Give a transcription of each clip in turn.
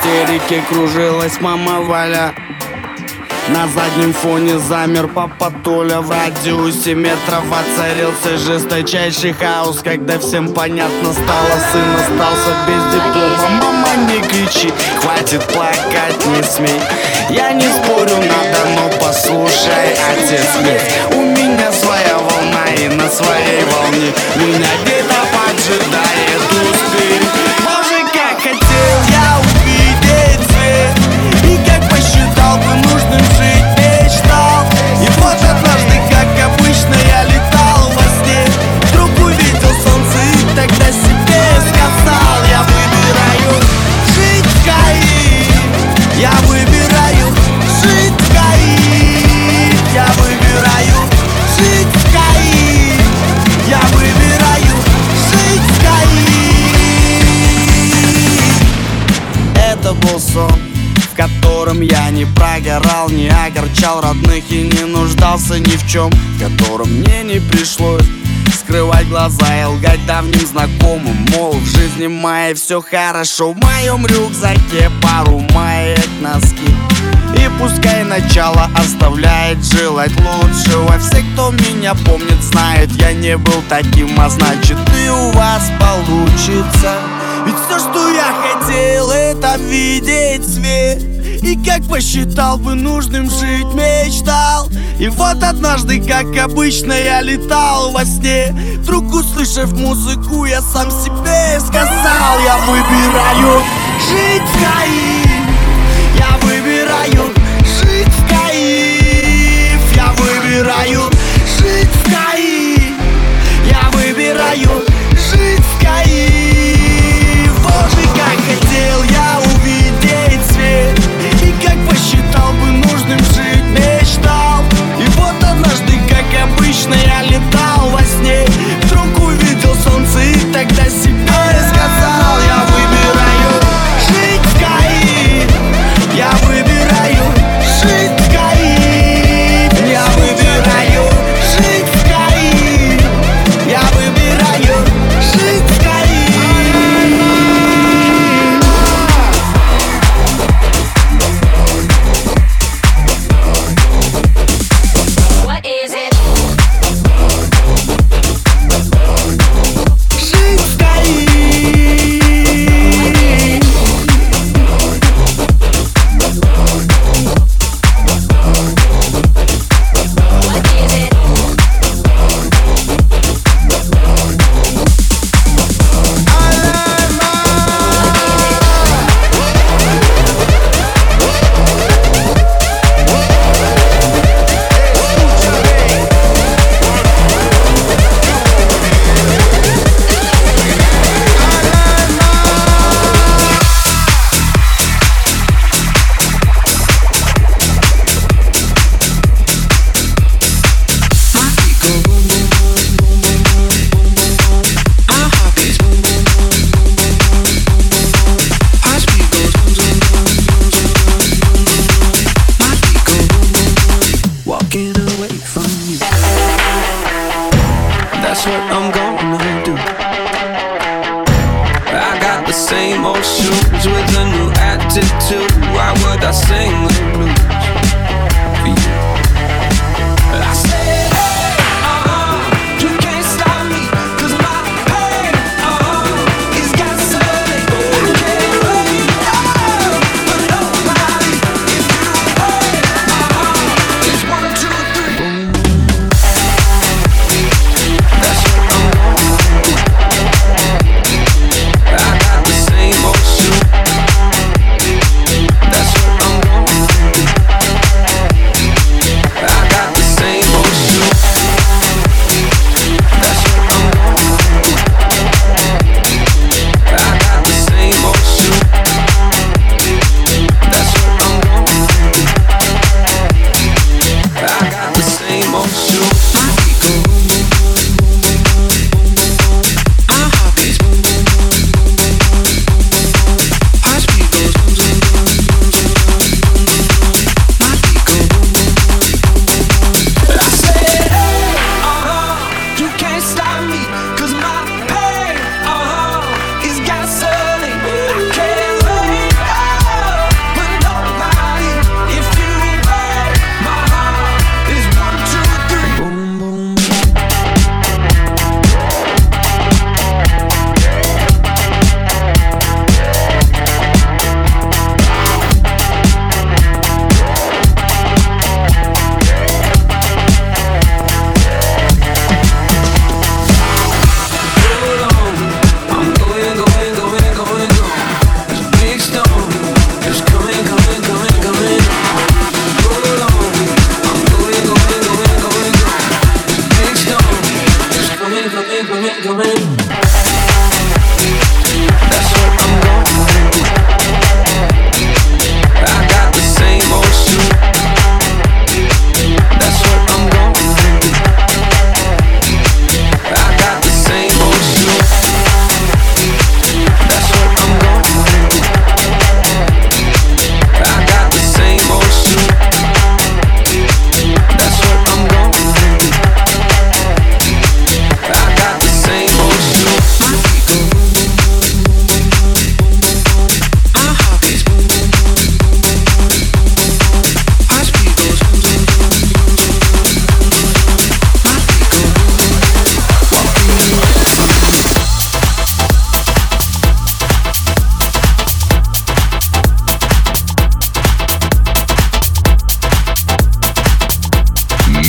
истерике кружилась мама Валя. На заднем фоне замер папа Толя. В радиусе метров воцарился жесточайший хаос Когда всем понятно стало, сын остался без диплома. Мама, не кричи, хватит плакать, не смей. Я не спорю, надо, но послушай, отец ведь У меня своя волна и на своей волне. Меня где-то поджидает родных и не нуждался ни в чем В котором мне не пришлось Скрывать глаза и лгать давним знакомым. Мол, в жизни моей все хорошо В моем рюкзаке пару маек, носки. И пускай начало оставляет желать лучшего. Все, кто меня помнит, знает, я не был таким А значит и у вас получится. Ведь все, что я хотел, это видеть свет. И как посчитал бы нужным жить, мечтал. И вот однажды, как обычно, я летал во сне. Вдруг услышав музыку, я сам себе сказал Я выбираю жить в Каире выбираю жить в Каи. Я выбираю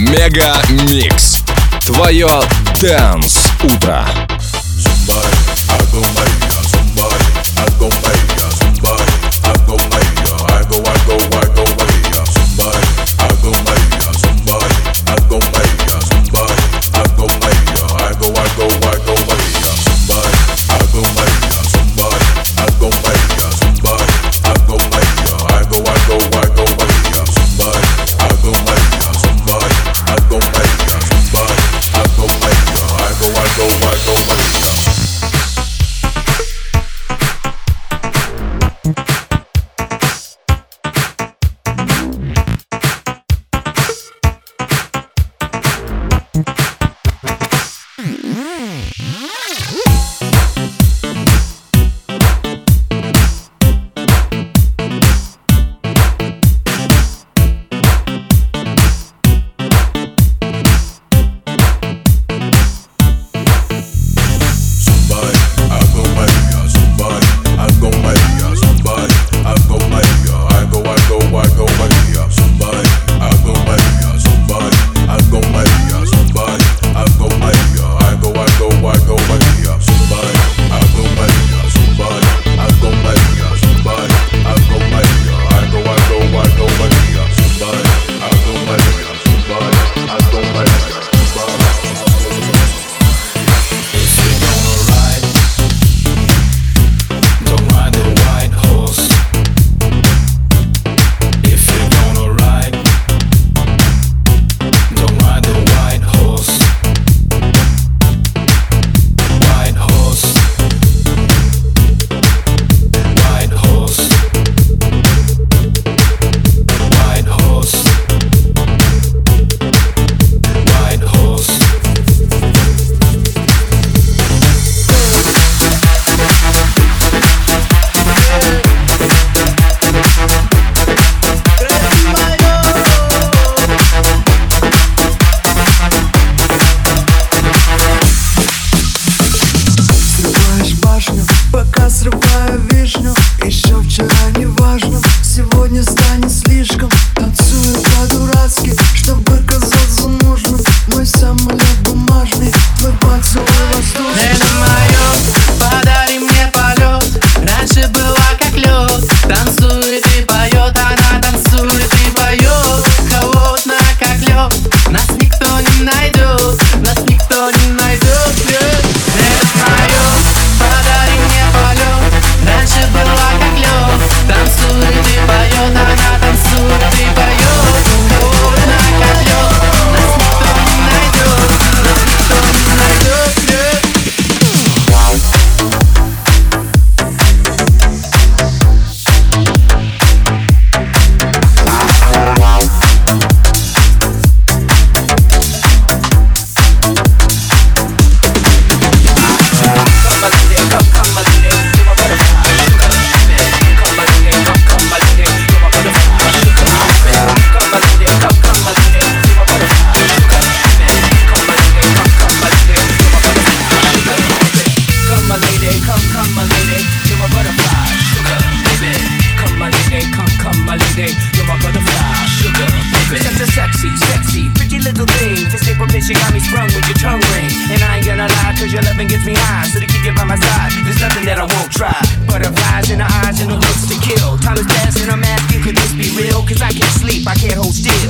Мега Микс. Твое Дэнс Утро. Somebody,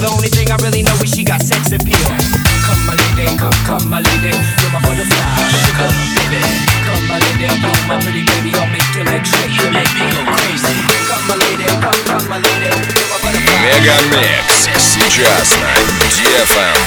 The only thing I really know is she got sex appeal. Come my lady, come, come my lady, you're my butterfly, sugar baby. Come my lady, you my pretty baby, I'll make your legs shake, you make me go crazy. Come my lady, come, come my lady, you're my butterfly. Мегамикс сейчас на DFM.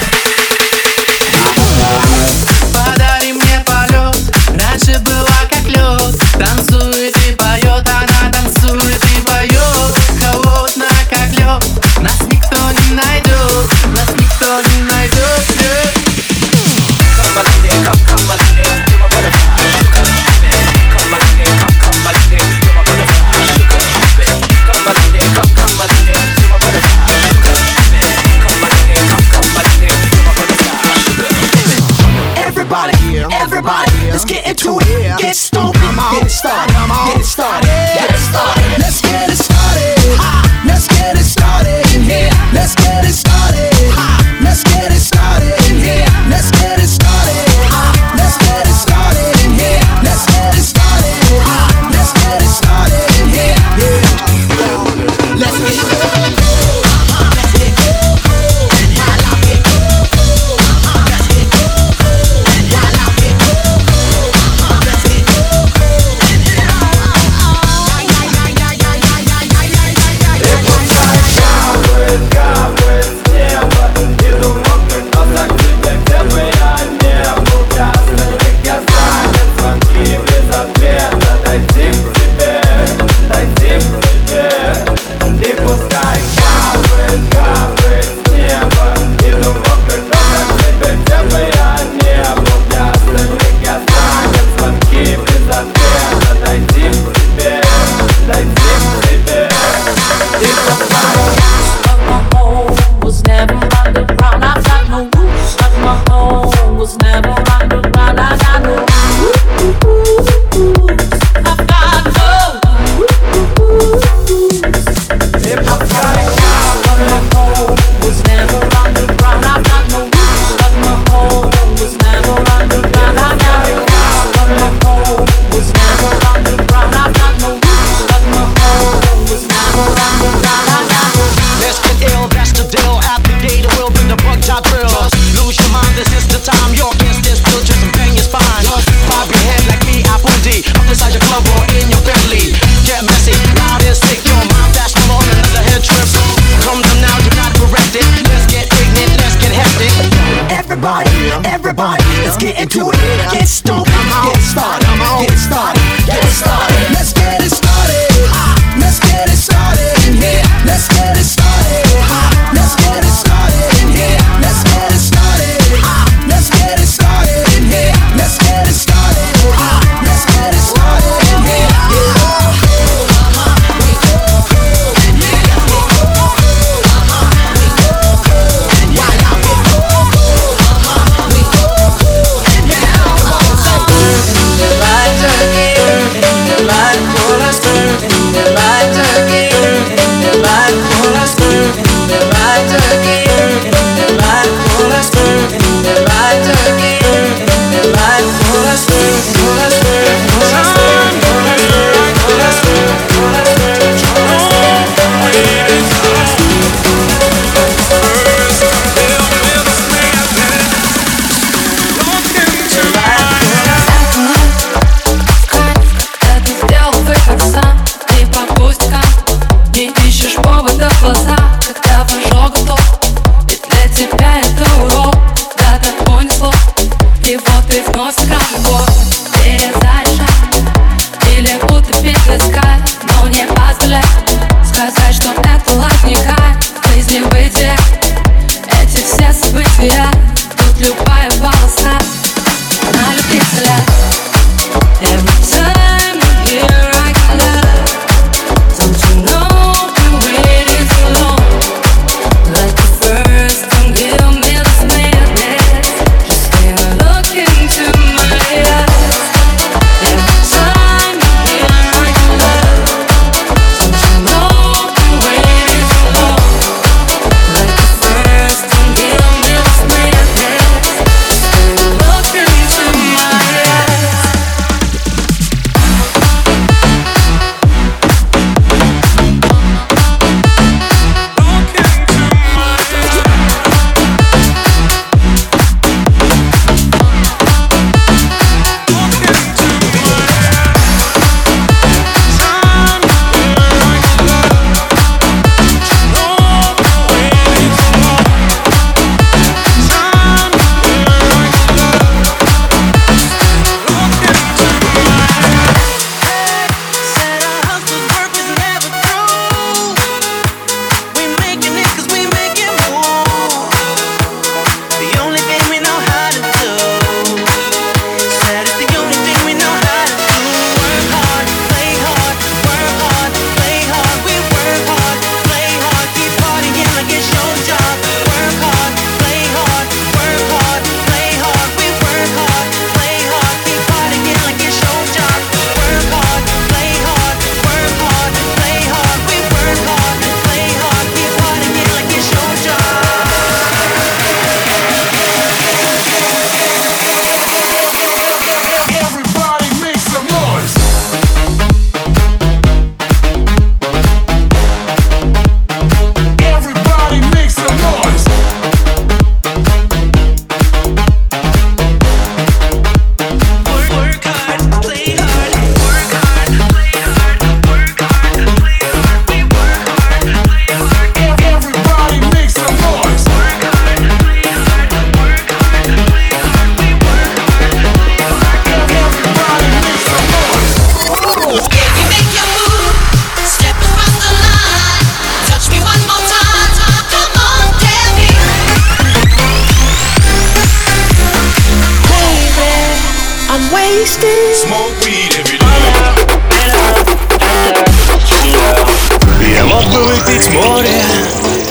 get into it.